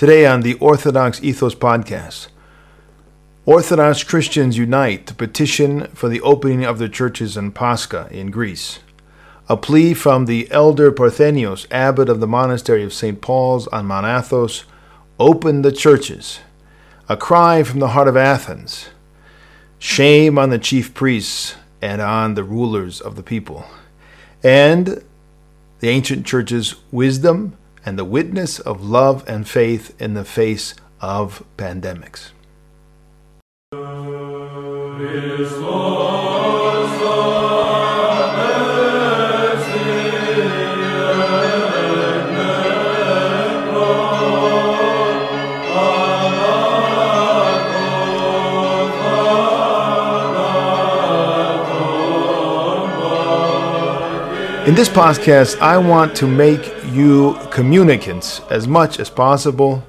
Today on the Orthodox Ethos podcast, Orthodox Christians unite to petition for the opening of their churches in Pascha in Greece. A plea from the elder Parthenios, abbot of the monastery of St. Paul's on Mount Athos, open the churches. A cry from the heart of Athens. Shame on the chief priests and on the rulers of the people. And the ancient church's wisdom and the witness of love and faith in the face of pandemics. In this podcast, I want to make you communicants as much as possible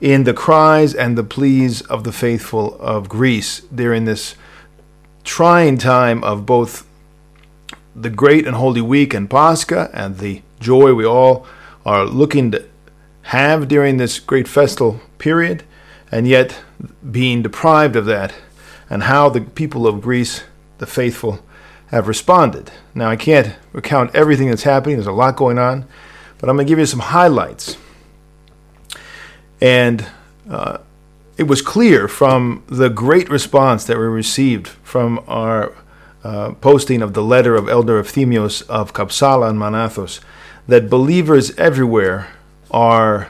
in the cries and the pleas of the faithful of Greece during this trying time of both the great and holy week and Pascha and the joy we all are looking to have during this great festal period, and yet being deprived of that, and how the people of Greece, the faithful, have responded. Now, I can't recount everything that's happening, there's a lot going on, but I'm going to give you some highlights. And uh, it was clear from the great response that we received from our uh, posting of the letter of Elder Efthymios of Kapsala and Mount Athos that believers everywhere are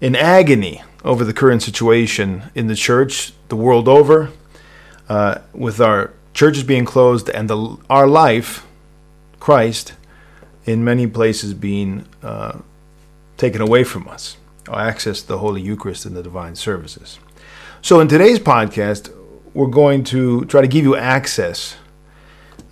in agony over the current situation in the church, the world over, uh, with our churches being closed, and the, our life, Christ, in many places being uh, taken away from us, our access to the Holy Eucharist and the divine services. So, in today's podcast, we're going to try to give you access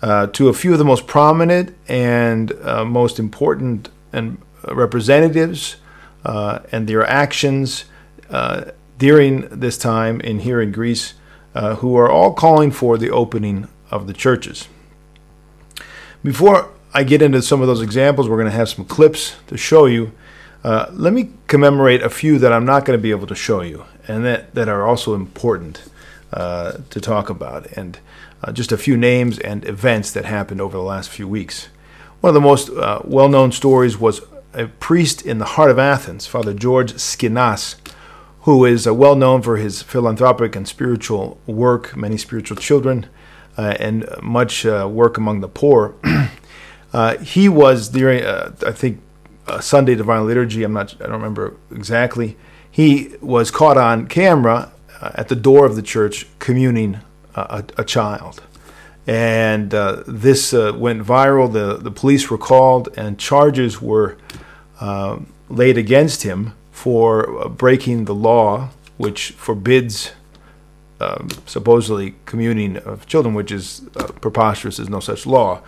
uh, to a few of the most prominent and uh, most important and representatives uh, and their actions uh, during this time in here in Greece uh, who are all calling for the opening of the churches. Before I get into some of those examples, we're going to have some clips to show you. Uh, let me commemorate a few that I'm not going to be able to show you and that, that are also important uh, to talk about, and uh, just a few names and events that happened over the last few weeks. One of the most uh, well known stories was a priest in the heart of Athens, Father George Skinas, who is uh, well known for his philanthropic and spiritual work, many spiritual children, uh, and much uh, work among the poor. Uh, he was during, uh, I think, Sunday Divine Liturgy. I'm not, I don't remember exactly. He was caught on camera at the door of the church communing a, a child, and this went viral. the The police were called, and charges were laid against him for breaking the law, which forbids um, supposedly communing of children, which is uh, preposterous. There's no such law.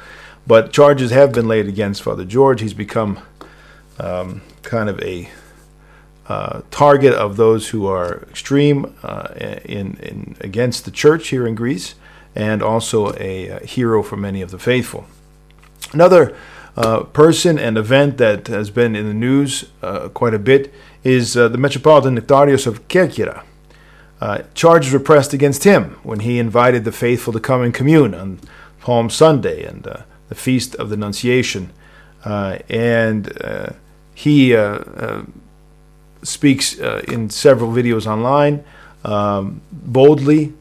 But charges have been laid against Father George. He's become um, kind of a uh, target of those who are extreme uh, in, in against the church here in Greece, and also a, a hero for many of the faithful. Another uh, person and event that has been in the news uh, quite a bit is uh, the Metropolitan Nectarios of Kerkyra. Uh, charges were pressed against him when he invited the faithful to come and commune on Palm Sunday and uh, the Feast of the Annunciation. Uh, and uh, he uh, speaks in several videos online um, boldly,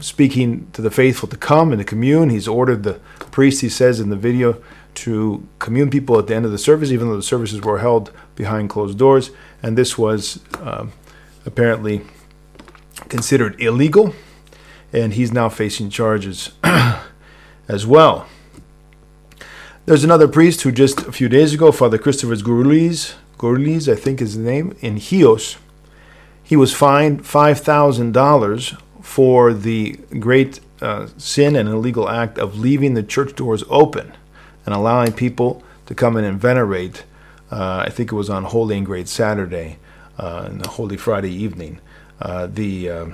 speaking to the faithful to come and to commune. He's ordered the priest, he says in the video, to commune people at the end of the service, even though the services were held behind closed doors. And this was um, apparently considered illegal, and he's now facing charges as well. There's another priest who just a few days ago, Father Christopher Gouroulis, I think is the name, in Hios, he was fined $5,000 for the great uh, sin and illegal act of leaving the church doors open and allowing people to come in and venerate. Uh, I think it was on Holy and Great Saturday uh, and Holy Friday evening. Uh, the uh,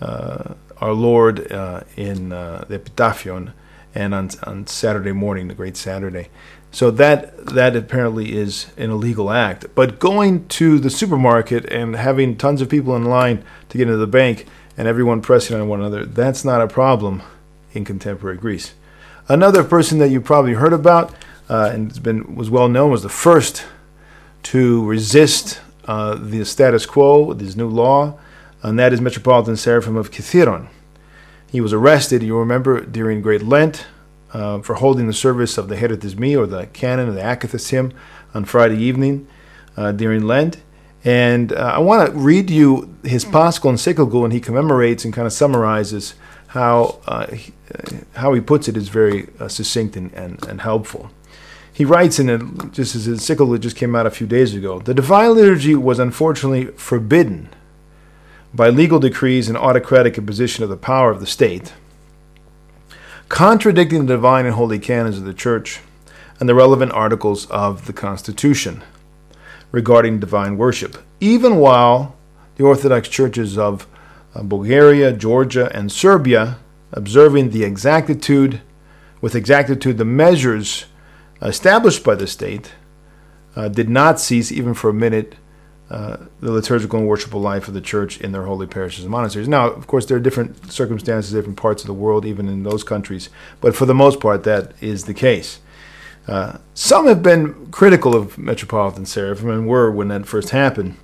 uh, our Lord in the Epitaphion, and on, on Saturday morning, the Great Saturday. So that that apparently is an illegal act. But going to the supermarket and having tons of people in line to get into the bank and everyone pressing on one another, that's not a problem in contemporary Greece. Another person that you probably heard about uh, and has been was well known was the first to resist uh, the status quo with his new law, and that is Metropolitan Seraphim of Kithiron. He was arrested, you remember, during Great Lent uh, for holding the service of the Heretismi or the canon of the Akathist hymn on Friday evening uh, during Lent. And uh, I want to read you his Paschal encyclical, and he commemorates and kind of summarizes how uh, he, uh, how he puts it is very uh, succinct and, and, and helpful. He writes in it, just as his encyclical just came out a few days ago, the Divine Liturgy was unfortunately forbidden by legal decrees and autocratic imposition of the power of the state contradicting the divine and holy canons of the Church and the relevant articles of the Constitution regarding divine worship, even while the Orthodox churches of Bulgaria, Georgia, and Serbia, observing the exactitude, with exactitude, the measures established by the state, uh, did not cease even for a minute uh, the liturgical and worshipful life of the church in their holy parishes and monasteries. Now, of course, there are different circumstances, different parts of the world, even in those countries, but for the most part, that is the case. Uh, some have been critical of Metropolitan Seraphim and were when that first happened.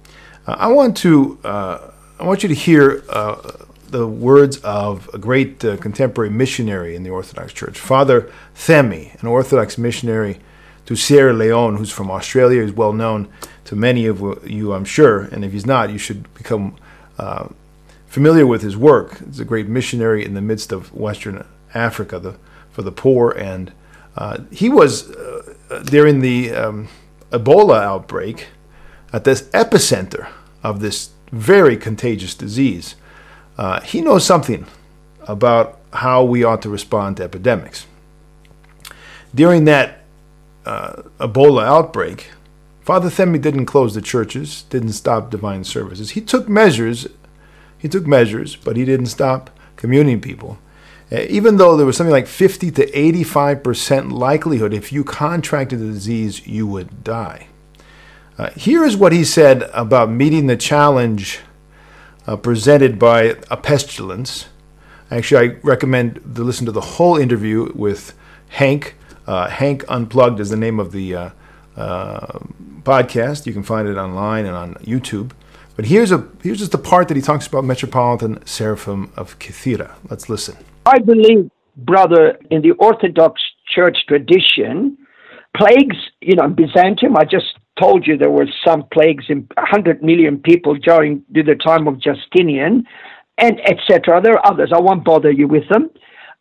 Uh, I want to uh, I want you to hear uh, the words of a great contemporary missionary in the Orthodox Church, Father Themi, an Orthodox missionary to Sierra Leone, who's from Australia, he's well known to many of you, I'm sure. And if he's not, you should become uh, familiar with his work. He's a great missionary in the midst of Western Africa the, for the poor. And uh, he was, uh, during the um, Ebola outbreak, at this epicenter of this very contagious disease. Uh, he knows something about how we ought to respond to epidemics. During that uh, Ebola outbreak, Father Themi didn't close the churches, didn't stop divine services. He took measures, he took measures, but he didn't stop communing people. Uh, even though there was something like 50 to 85% likelihood if you contracted the disease, you would die. Uh, here is what he said about meeting the challenge uh, presented by a pestilence. Actually, I recommend to listen to the whole interview with Hank uh, Hank Unplugged is the name of the uh, uh, podcast. You can find it online and on YouTube. But here's a here's just the part that he talks about Metropolitan Seraphim of Kythera. Let's listen. I believe, brother, in the Orthodox Church tradition, plagues, you know, in Byzantium, I just told you there were some plagues in 100 million people during the time of Justinian, and etc. There are others. I won't bother you with them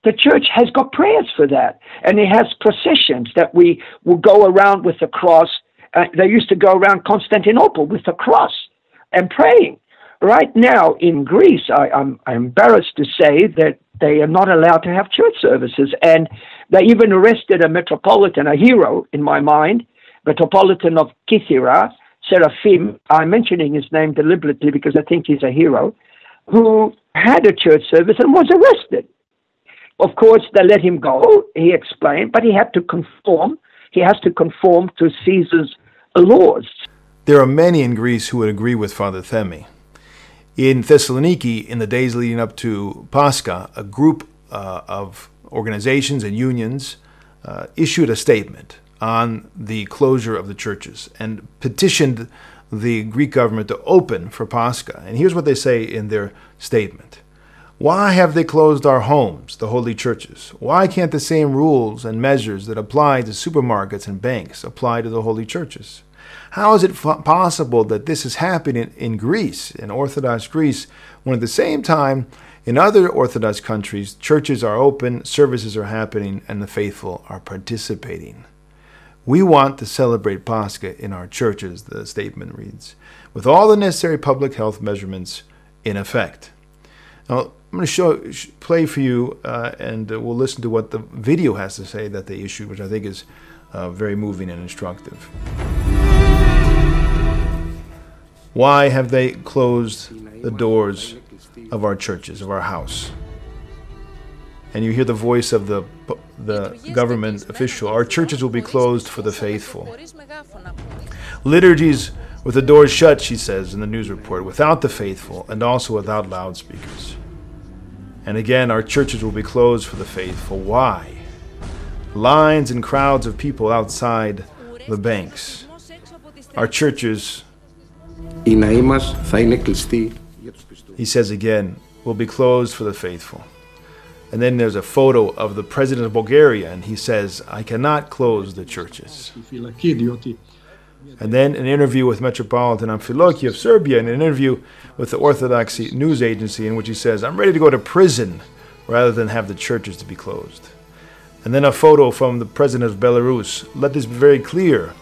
the church has got prayers for that. And it has processions that we will go around with the cross. Uh, they used to go around Constantinople with the cross and praying. Right now in Greece, I, I'm, I'm embarrassed to say that they are not allowed to have church services. And they even arrested a metropolitan, a hero in my mind, metropolitan of Kythera, Seraphim. I'm mentioning his name deliberately because I think he's a hero, who had a church service and was arrested. Of course, they let him go, he explained, but he had to conform. He has to conform to Caesar's laws. There are many in Greece who would agree with Father Themi. In Thessaloniki, in the days leading up to Pascha, a group uh, of organizations and unions uh, issued a statement on the closure of the churches and petitioned the Greek government to open for Pascha. And here's what they say in their statement why have they closed our homes, the holy churches? Why can't the same rules and measures that apply to supermarkets and banks apply to the holy churches? How is it f- possible that this is happening in Greece, in Orthodox Greece, when at the same time in other Orthodox countries churches are open, services are happening, and the faithful are participating? We want to celebrate Pascha in our churches, the statement reads, with all the necessary public health measurements in effect. Now, I'm going to show play for you, uh, and uh, we'll listen to what the video has to say that they issued, which I think is uh, very moving and instructive. Why have they closed the doors of our churches, of our house? And you hear the voice of the the government official, our churches will be closed for the faithful. Liturgies with the doors shut, she says in the news report, without the faithful and also without loudspeakers. And again, our churches will be closed for the faithful. Why? Lines and crowds of people outside the banks. Our churches, he says again, will be closed for the faithful. And then there's a photo of the president of Bulgaria, and he says, I cannot close the churches. And then an interview with Metropolitan Amfiloki of Serbia, and an interview with the Orthodoxy news agency, in which he says, I'm ready to go to prison rather than have the churches to be closed. And then a photo from the president of Belarus. Let this be very clear.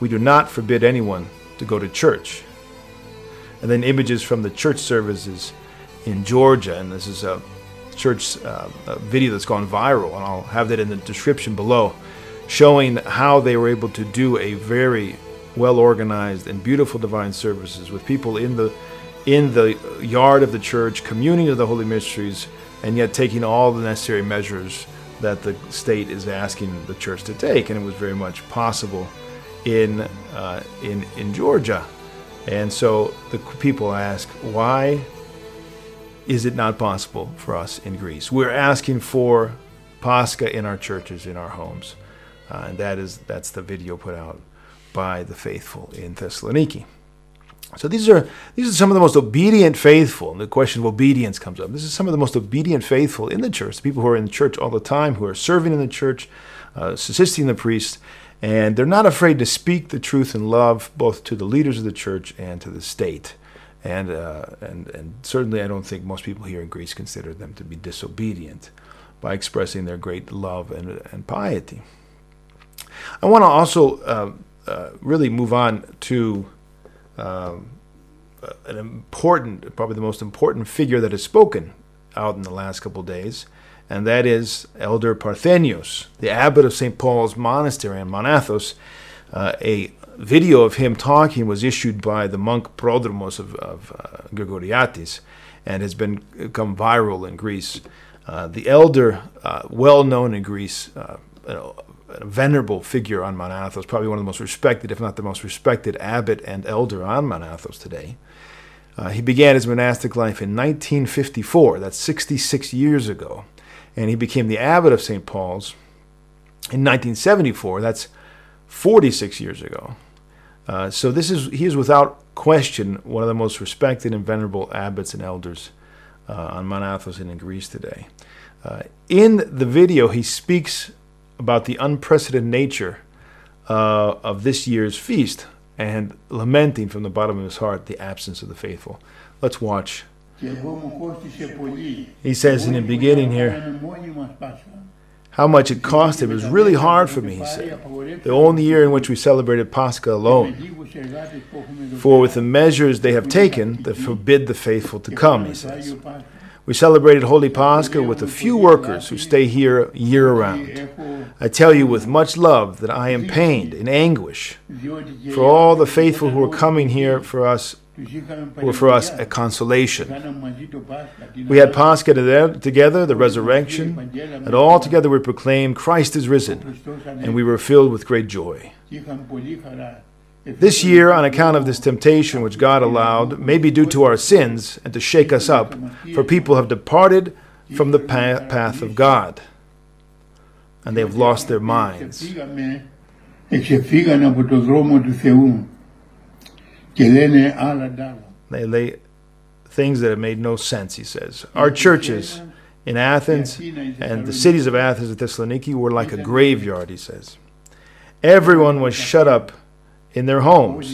We do not forbid anyone to go to church. And then images from the church services in Georgia, and this is a church uh, video that's gone viral, and I'll have that in the description below, showing how they were able to do a very well organized and beautiful divine services with people in the in the yard of the church, communing of the holy mysteries, and yet taking all the necessary measures that the state is asking the church to take, and it was very much possible in uh, in in Georgia. And so the people ask, why is it not possible for us in Greece? We're asking for Pascha in our churches, in our homes. Uh, and that is that's the video put out by the faithful in Thessaloniki. So these are these are some of the most obedient faithful, and the question of obedience comes up. This is some of the most obedient faithful in the church, the people who are in the church all the time, who are serving in the church, uh, assisting the priest, and they're not afraid to speak the truth in love, both to the leaders of the church and to the state and uh, and and certainly I don't think most people here in Greece consider them to be disobedient by expressing their great love and and piety. I want to also uh, uh, really move on to um, an important, probably the most important figure that has spoken out in the last couple days, and that is Elder Parthenios, the abbot of St. Paul's Monastery in Mount Athos, uh, a video of him talking was issued by the monk Prodromos of, of uh, Grigoriatis and has been become viral in Greece. Uh, the elder, uh, well known in Greece, uh, a venerable figure on Mount Athos, probably one of the most respected, if not the most respected, abbot and elder on Mount Athos today. Uh, he began his monastic life in 1954, that's 66 years ago, and he became the abbot of St. Paul's in 1974, that's 46 years ago. Uh, so this is he is without question one of the most respected and venerable abbots and elders uh, on Mount Athos and in Greece today. Uh, in the video, he speaks about the unprecedented nature uh, of this year's feast and lamenting from the bottom of his heart the absence of the faithful. Let's watch. He says in the beginning here, how much it cost him. It was really hard for me, he said. The only year in which we celebrated Pascha alone. For with the measures they have taken, they forbid the faithful to come, he says. We celebrated Holy Pascha with a few workers who stay here year round. I tell you with much love that I am pained in anguish for all the faithful who are coming here for us were for us a consolation. We had Pascha together, the resurrection, and all together we proclaimed Christ is risen, and we were filled with great joy. This year, on account of this temptation which God allowed, may be due to our sins and to shake us up, for people have departed from the path of God, and they have lost their minds. They lay things that have made no sense, he says. Our churches in Athens and the cities of Athens and Thessaloniki were like a graveyard, he says. Everyone was shut up in their homes.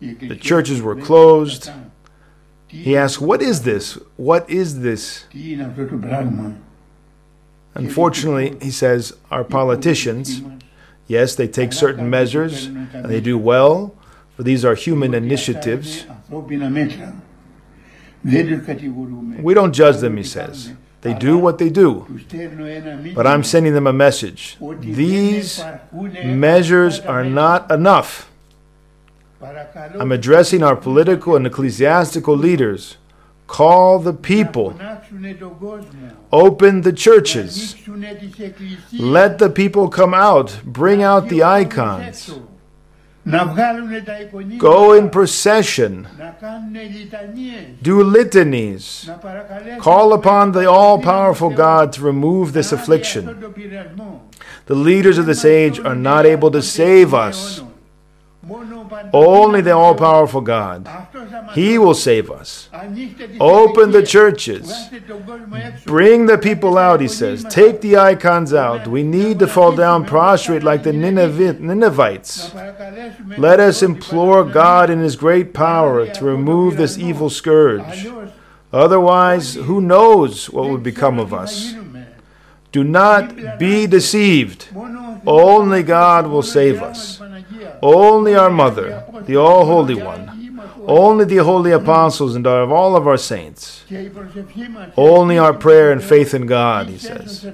The churches were closed. He asked, What is this? What is this? Unfortunately, he says, our politicians Yes, they take certain measures and they do well, for these are human initiatives. We don't judge them, he says. They do what they do. But I'm sending them a message. These measures are not enough. I'm addressing our political and ecclesiastical leaders. Call the people. Open the churches. Let the people come out. Bring out the icons. Go in procession. Do litanies. Call upon the all powerful God to remove this affliction. The leaders of this age are not able to save us. Only the all powerful God. He will save us. Open the churches. Bring the people out, he says. Take the icons out. We need to fall down prostrate like the Ninevites. Let us implore God in his great power to remove this evil scourge. Otherwise, who knows what would become of us? Do not be deceived. Only God will save us. Only our Mother, the All Holy One. Only the Holy Apostles and of all of our saints. Only our prayer and faith in God, he says.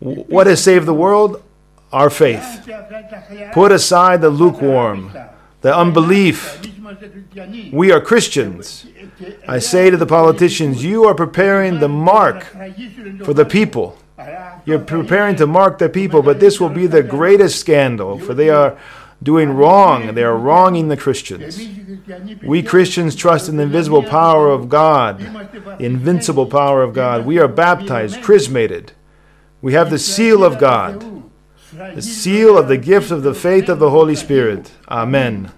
What has saved the world? Our faith. Put aside the lukewarm, the unbelief. We are Christians. I say to the politicians, you are preparing the mark for the people. You're preparing to mark the people, but this will be the greatest scandal, for they are doing wrong, they are wronging the Christians. We Christians trust in the invisible power of God, the invincible power of God. We are baptized, chrismated. We have the seal of God, the seal of the gift of the faith of the Holy Spirit. Amen.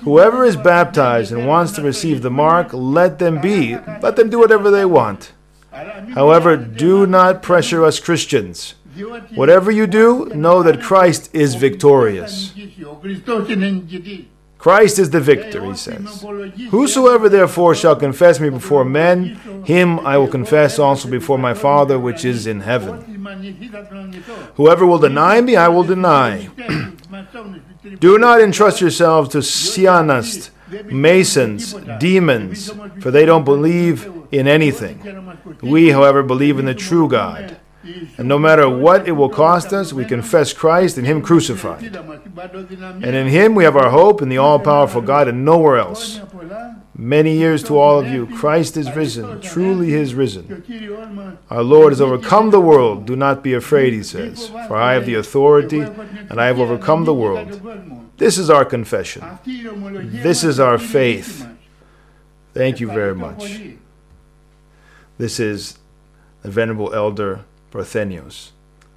Whoever is baptized and wants to receive the mark, let them be. Let them do whatever they want. However, do not pressure us Christians. Whatever you do, know that Christ is victorious. Christ is the victor, he says. Whosoever therefore shall confess me before men, him I will confess also before my Father which is in heaven. Whoever will deny me, I will deny. Do not entrust yourselves to Zionists, Masons, demons, for they don't believe in anything. We, however, believe in the true God. And no matter what it will cost us, we confess Christ and Him crucified. And in Him we have our hope in the all powerful God and nowhere else. Many years to all of you. Christ is risen. Truly He is risen. Our Lord has overcome the world. Do not be afraid, He says. For I have the authority and I have overcome the world. This is our confession. This is our faith. Thank you very much. This is the Venerable Elder Parthenios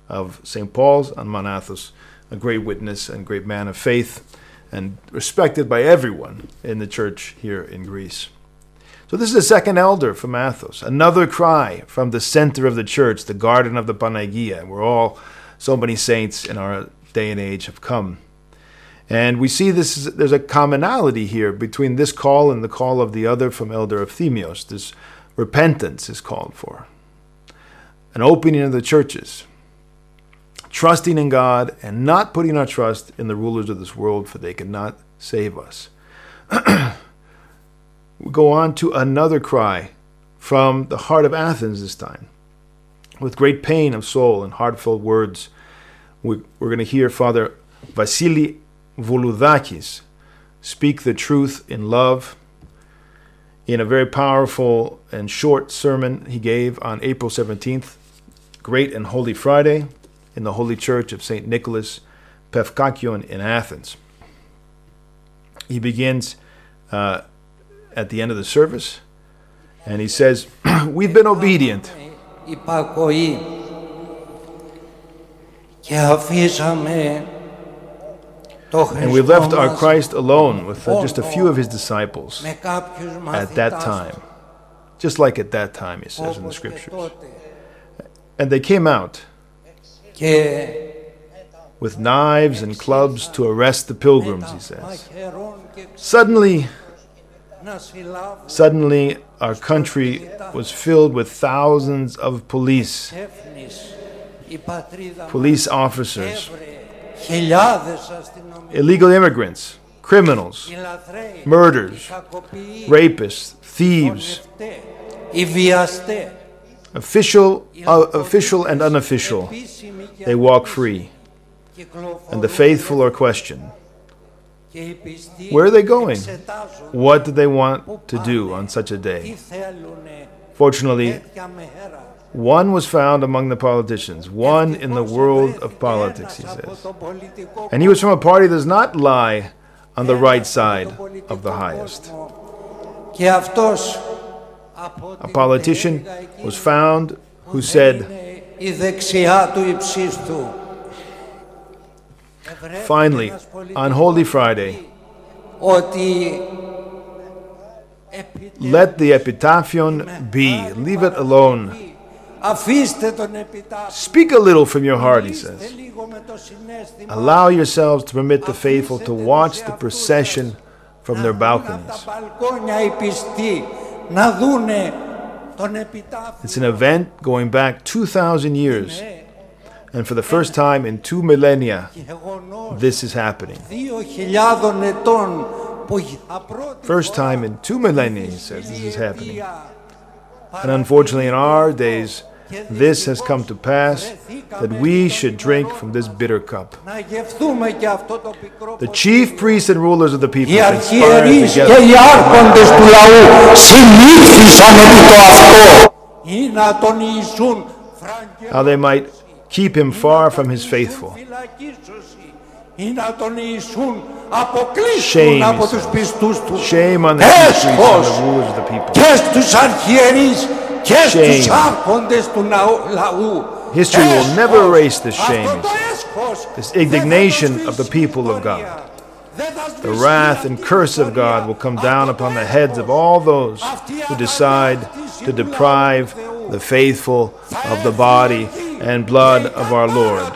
of St. Paul's on Mount Athos, a great witness and great man of faith, and respected by everyone in the church here in Greece. So, this is the second elder from Athos, another cry from the center of the church, the garden of the Panagia, where all so many saints in our day and age have come. And we see this is, there's a commonality here between this call and the call of the other from Elder Efthymios. This repentance is called for an opening of the churches, trusting in God and not putting our trust in the rulers of this world, for they cannot save us. we go on to another cry from the heart of Athens this time. With great pain of soul and heartfelt words, we, we're going to hear Father Vasily Voloudakis, speak the truth in love in a very powerful and short sermon he gave on April 17th, Great and Holy Friday, in the Holy Church of St. Nicholas Pefkakion in Athens. He begins uh, at the end of the service and he says, We've been obedient. Και αφήσαμε and we left our Christ alone with uh, just a few of his disciples at that time. Just like at that time, he says in the scriptures. And they came out with knives and clubs to arrest the pilgrims, he says. Suddenly, suddenly our country was filled with thousands of police, police officers illegal immigrants, criminals, murders, rapists, thieves, official, uh, official and unofficial. They walk free, and the faithful are questioned. Where are they going? What do they want to do on such a day? Fortunately, one was found among the politicians, one in the world of politics, he says. And he was from a party that does not lie on the right side of the highest. A politician was found who said, Finally, on Holy Friday, let the epitaphion be, leave it alone. Speak a little from your heart, he says. Allow yourselves to permit the faithful to watch the procession from their balconies. It's an event going back 2,000 years. And for the first time in two millennia, this is happening. First time in two millennia, he says, this is happening. And unfortunately, in our days, this has come to pass that we should drink from this bitter cup. The chief priests and rulers of the people how they might keep him far from his faithful. Shame, Shame on the chief priests and the rulers of the people shame. History will never erase this shame, this indignation of the people of God. The wrath and curse of God will come down upon the heads of all those who decide to deprive the faithful of the body and blood of our Lord,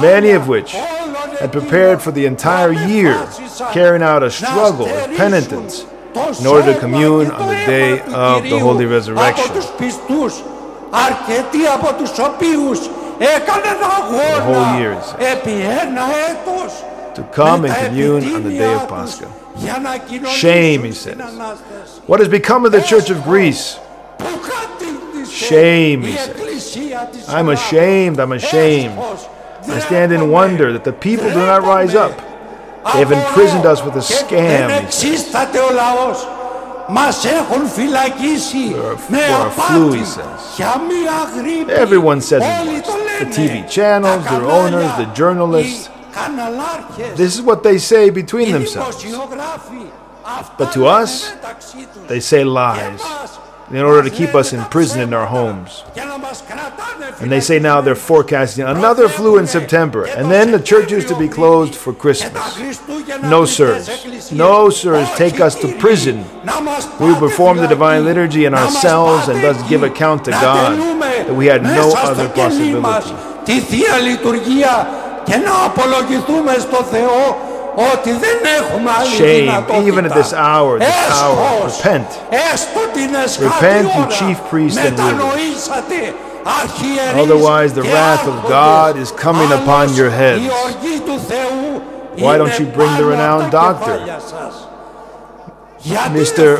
many of which had prepared for the entire year, carrying out a struggle of penitence in order to commune on the day of the Holy Resurrection. The whole years to come and commune on the day of Pascha. Shame, he says. What has become of the Church of Greece? Shame, he says. I'm ashamed, I'm ashamed. I stand in wonder that the people do not rise up. They have imprisoned us with a Και scam, Δεν he says. εξίσταται ο λαός. Μας έχουν φυλακίσει For a- με for a flu, he απάτη says. για μία γρήπη. Everyone says it Όλοι once. το The λένε. TV channels, Τα their κανάλια, owners, the journalists. οι καναλάρχες, This is what they say between οι themselves. δημοσιογράφοι. Αυτά But to λένε us, μεταξύ τους. They say Και lies εμάς in order to keep us imprisoned in our homes. And they say now they're forecasting another flu in September, and then the church is to be closed for Christmas. No, sirs. No, sirs, take us to prison. We will perform the divine liturgy in ourselves and thus give account to God that we had no other possibility. Shame, even at this hour, this hour, repent. Repent, you chief priest and rulers. Otherwise, the wrath of God is coming upon your heads. Why don't you bring the renowned doctor, Mr.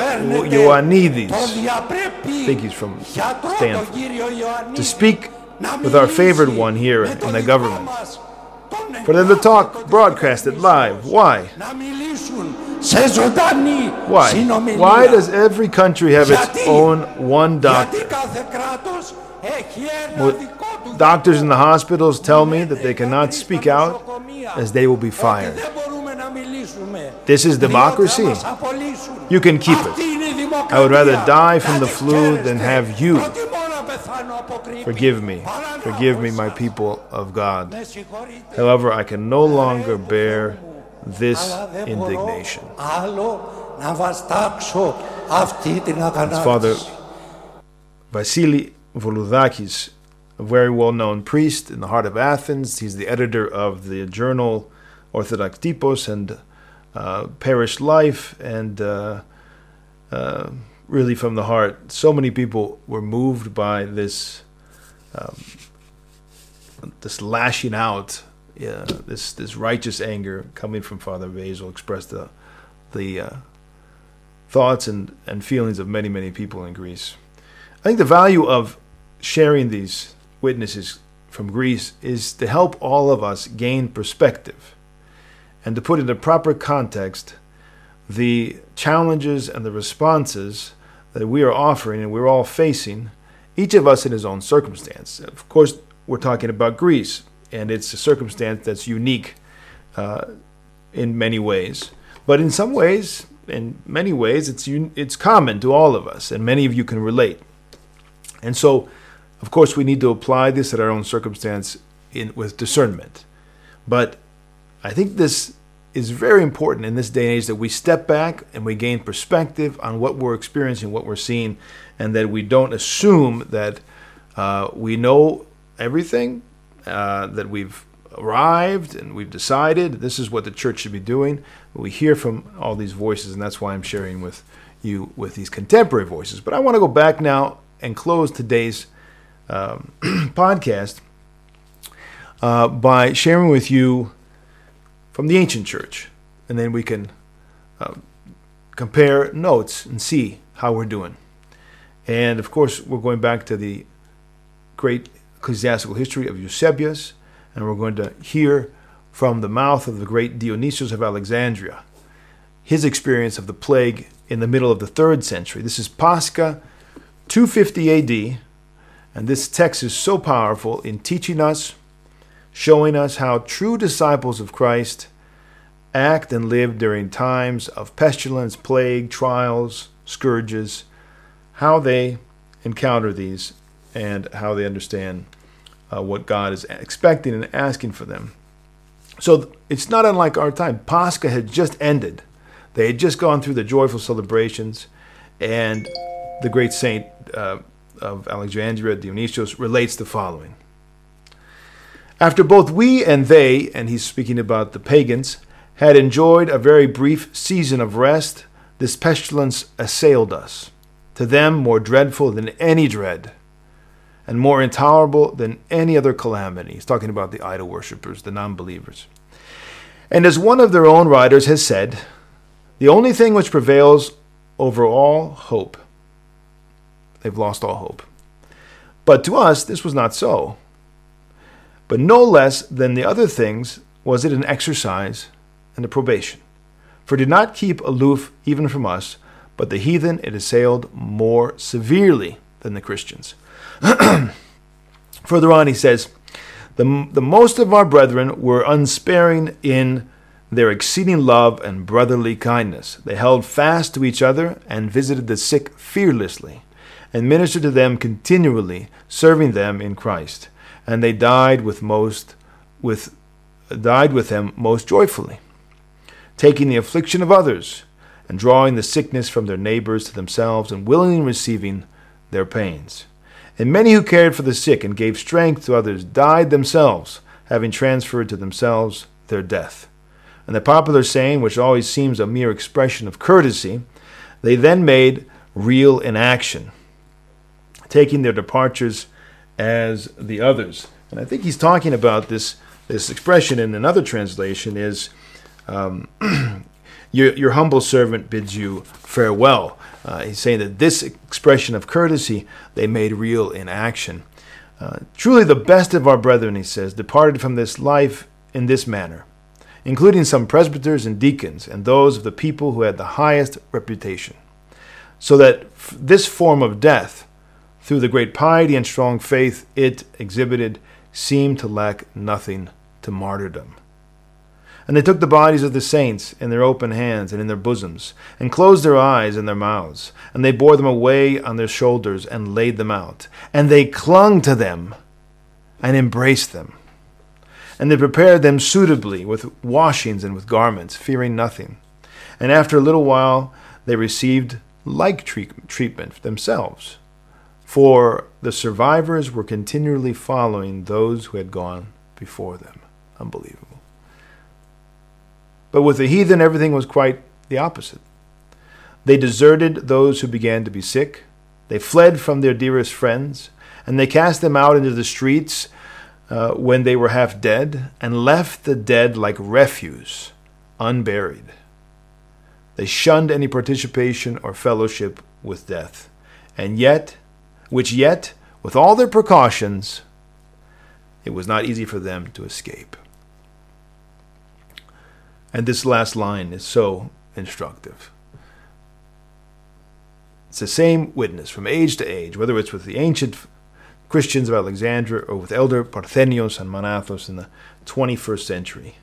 Ioannidis? I think he's from Stanford. To speak with our favored one here in the government for them to talk broadcasted live. Why? Why? Why does every country have its own one doctor? Well, doctors in the hospitals tell me that they cannot speak out as they will be fired. This is democracy. You can keep it. I would rather die from the flu than have you Forgive me. Forgive me, my people of God. However, I can no longer bear this indignation. His Father Vasily Voloudakis, a very well known priest in the heart of Athens, he's the editor of the journal Orthodox Typos and uh, Parish Life and uh, uh, really from the heart. So many people were moved by this. Um, this lashing out, uh, this this righteous anger coming from Father Basil expressed the the uh, thoughts and, and feelings of many many people in Greece. I think the value of sharing these witnesses from Greece is to help all of us gain perspective and to put into proper context the challenges and the responses that we are offering and we're all facing, each of us in his own circumstance. Of course, we're talking about Greece, and it's a circumstance that's unique uh, in many ways. But in some ways, in many ways, it's un- it's common to all of us, and many of you can relate. And so, of course, we need to apply this at our own circumstance in, with discernment. But I think this is very important in this day and age that we step back and we gain perspective on what we're experiencing, what we're seeing, and that we don't assume that uh, we know everything, uh, that we've arrived and we've decided this is what the church should be doing. We hear from all these voices, and that's why I'm sharing with you with these contemporary voices. But I want to go back now and close today's um, podcast uh, by sharing with you from the ancient church, and then we can uh, compare notes and see how we're doing. And of course, we're going back to the great ecclesiastical history of Eusebius, and we're going to hear from the mouth of the great Dionysius of Alexandria his experience of the plague in the middle of the third century. This is Pascha 250 AD, and this text is so powerful in teaching us, showing us how true disciples of Christ act and live during times of pestilence, plague, trials, scourges, how they encounter these, and how they understand uh, what God is expecting and asking for them. So it's not unlike our time. Pascha had just ended. They had just gone through the joyful celebrations, and the great saint uh, of Alexandria, Dionysius, relates the following. After both we and they, and he's speaking about the pagans, had enjoyed a very brief season of rest, this pestilence assailed us, to them more dreadful than any dread and more intolerable than any other calamity. He's talking about the idol worshippers, the non believers. And as one of their own writers has said, the only thing which prevails over all hope, they've lost all hope. But to us, this was not so. But no less than the other things was it an exercise and a probation. For it did not keep aloof even from us, but the heathen it assailed more severely than the Christians. Further on, he says, the, the most of our brethren were unsparing in their exceeding love and brotherly kindness. They held fast to each other and visited the sick fearlessly, and ministered to them continually, serving them in Christ. And they died with most with died with them most joyfully, taking the affliction of others, and drawing the sickness from their neighbors to themselves, and willingly receiving their pains. And many who cared for the sick and gave strength to others died themselves, having transferred to themselves their death. And the popular saying, which always seems a mere expression of courtesy, they then made real in action, taking their departures as the others. And I think he's talking about this, this expression in another translation is um, your, your humble servant bids you farewell. Uh, he's saying that this expression of courtesy they made real in action. Uh, Truly, the best of our brethren, he says, departed from this life in this manner, including some presbyters and deacons, and those of the people who had the highest reputation. So that f- this form of death, through the great piety and strong faith it exhibited, seemed to lack nothing to martyrdom. And they took the bodies of the saints in their open hands and in their bosoms, and closed their eyes and their mouths, and they bore them away on their shoulders and laid them out. And they clung to them and embraced them. And they prepared them suitably with washings and with garments, fearing nothing. And after a little while they received like treatment themselves. For the survivors were continually following those who had gone before them. Unbelievable. But with the heathen, everything was quite the opposite. They deserted those who began to be sick. They fled from their dearest friends, and they cast them out into the streets uh, when they were half dead, and left the dead like refuse, unburied. They shunned any participation or fellowship with death, and yet, which yet, with all their precautions, it was not easy for them to escape. And this last line is so instructive. It's the same witness from age to age, whether it's with the ancient Christians of Alexandria or with elder Parthenios and Mount Athos in the 21st century.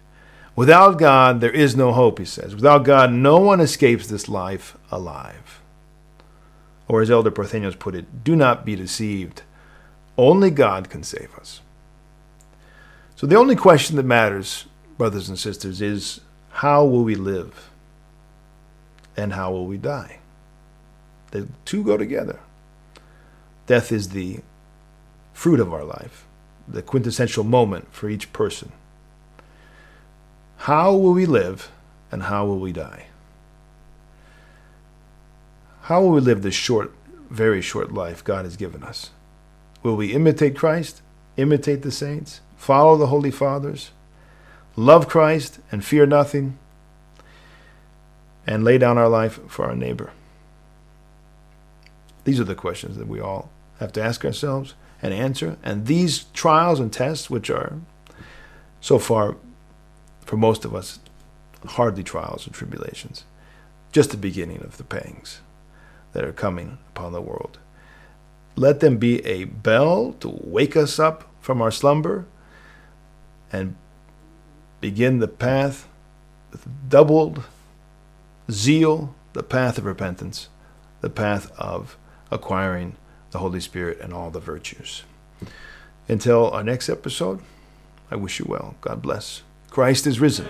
Without God, there is no hope, he says. Without God, no one escapes this life alive. Or as Elder Parthenios put it, do not be deceived. Only God can save us. So the only question that matters, brothers and sisters, is how will we live? And how will we die? The two go together. Death is the fruit of our life, the quintessential moment for each person. How will we live and how will we die? How will we live this short, very short life God has given us? Will we imitate Christ, imitate the saints, follow the Holy Fathers, love Christ and fear nothing, and lay down our life for our neighbor? These are the questions that we all have to ask ourselves and answer. And these trials and tests, which are so far, for most of us, hardly trials and tribulations, just the beginning of the pangs that are coming upon the world. Let them be a bell to wake us up from our slumber and begin the path with doubled zeal, the path of repentance, the path of acquiring the Holy Spirit and all the virtues. Until our next episode, I wish you well. God bless. Christ is risen.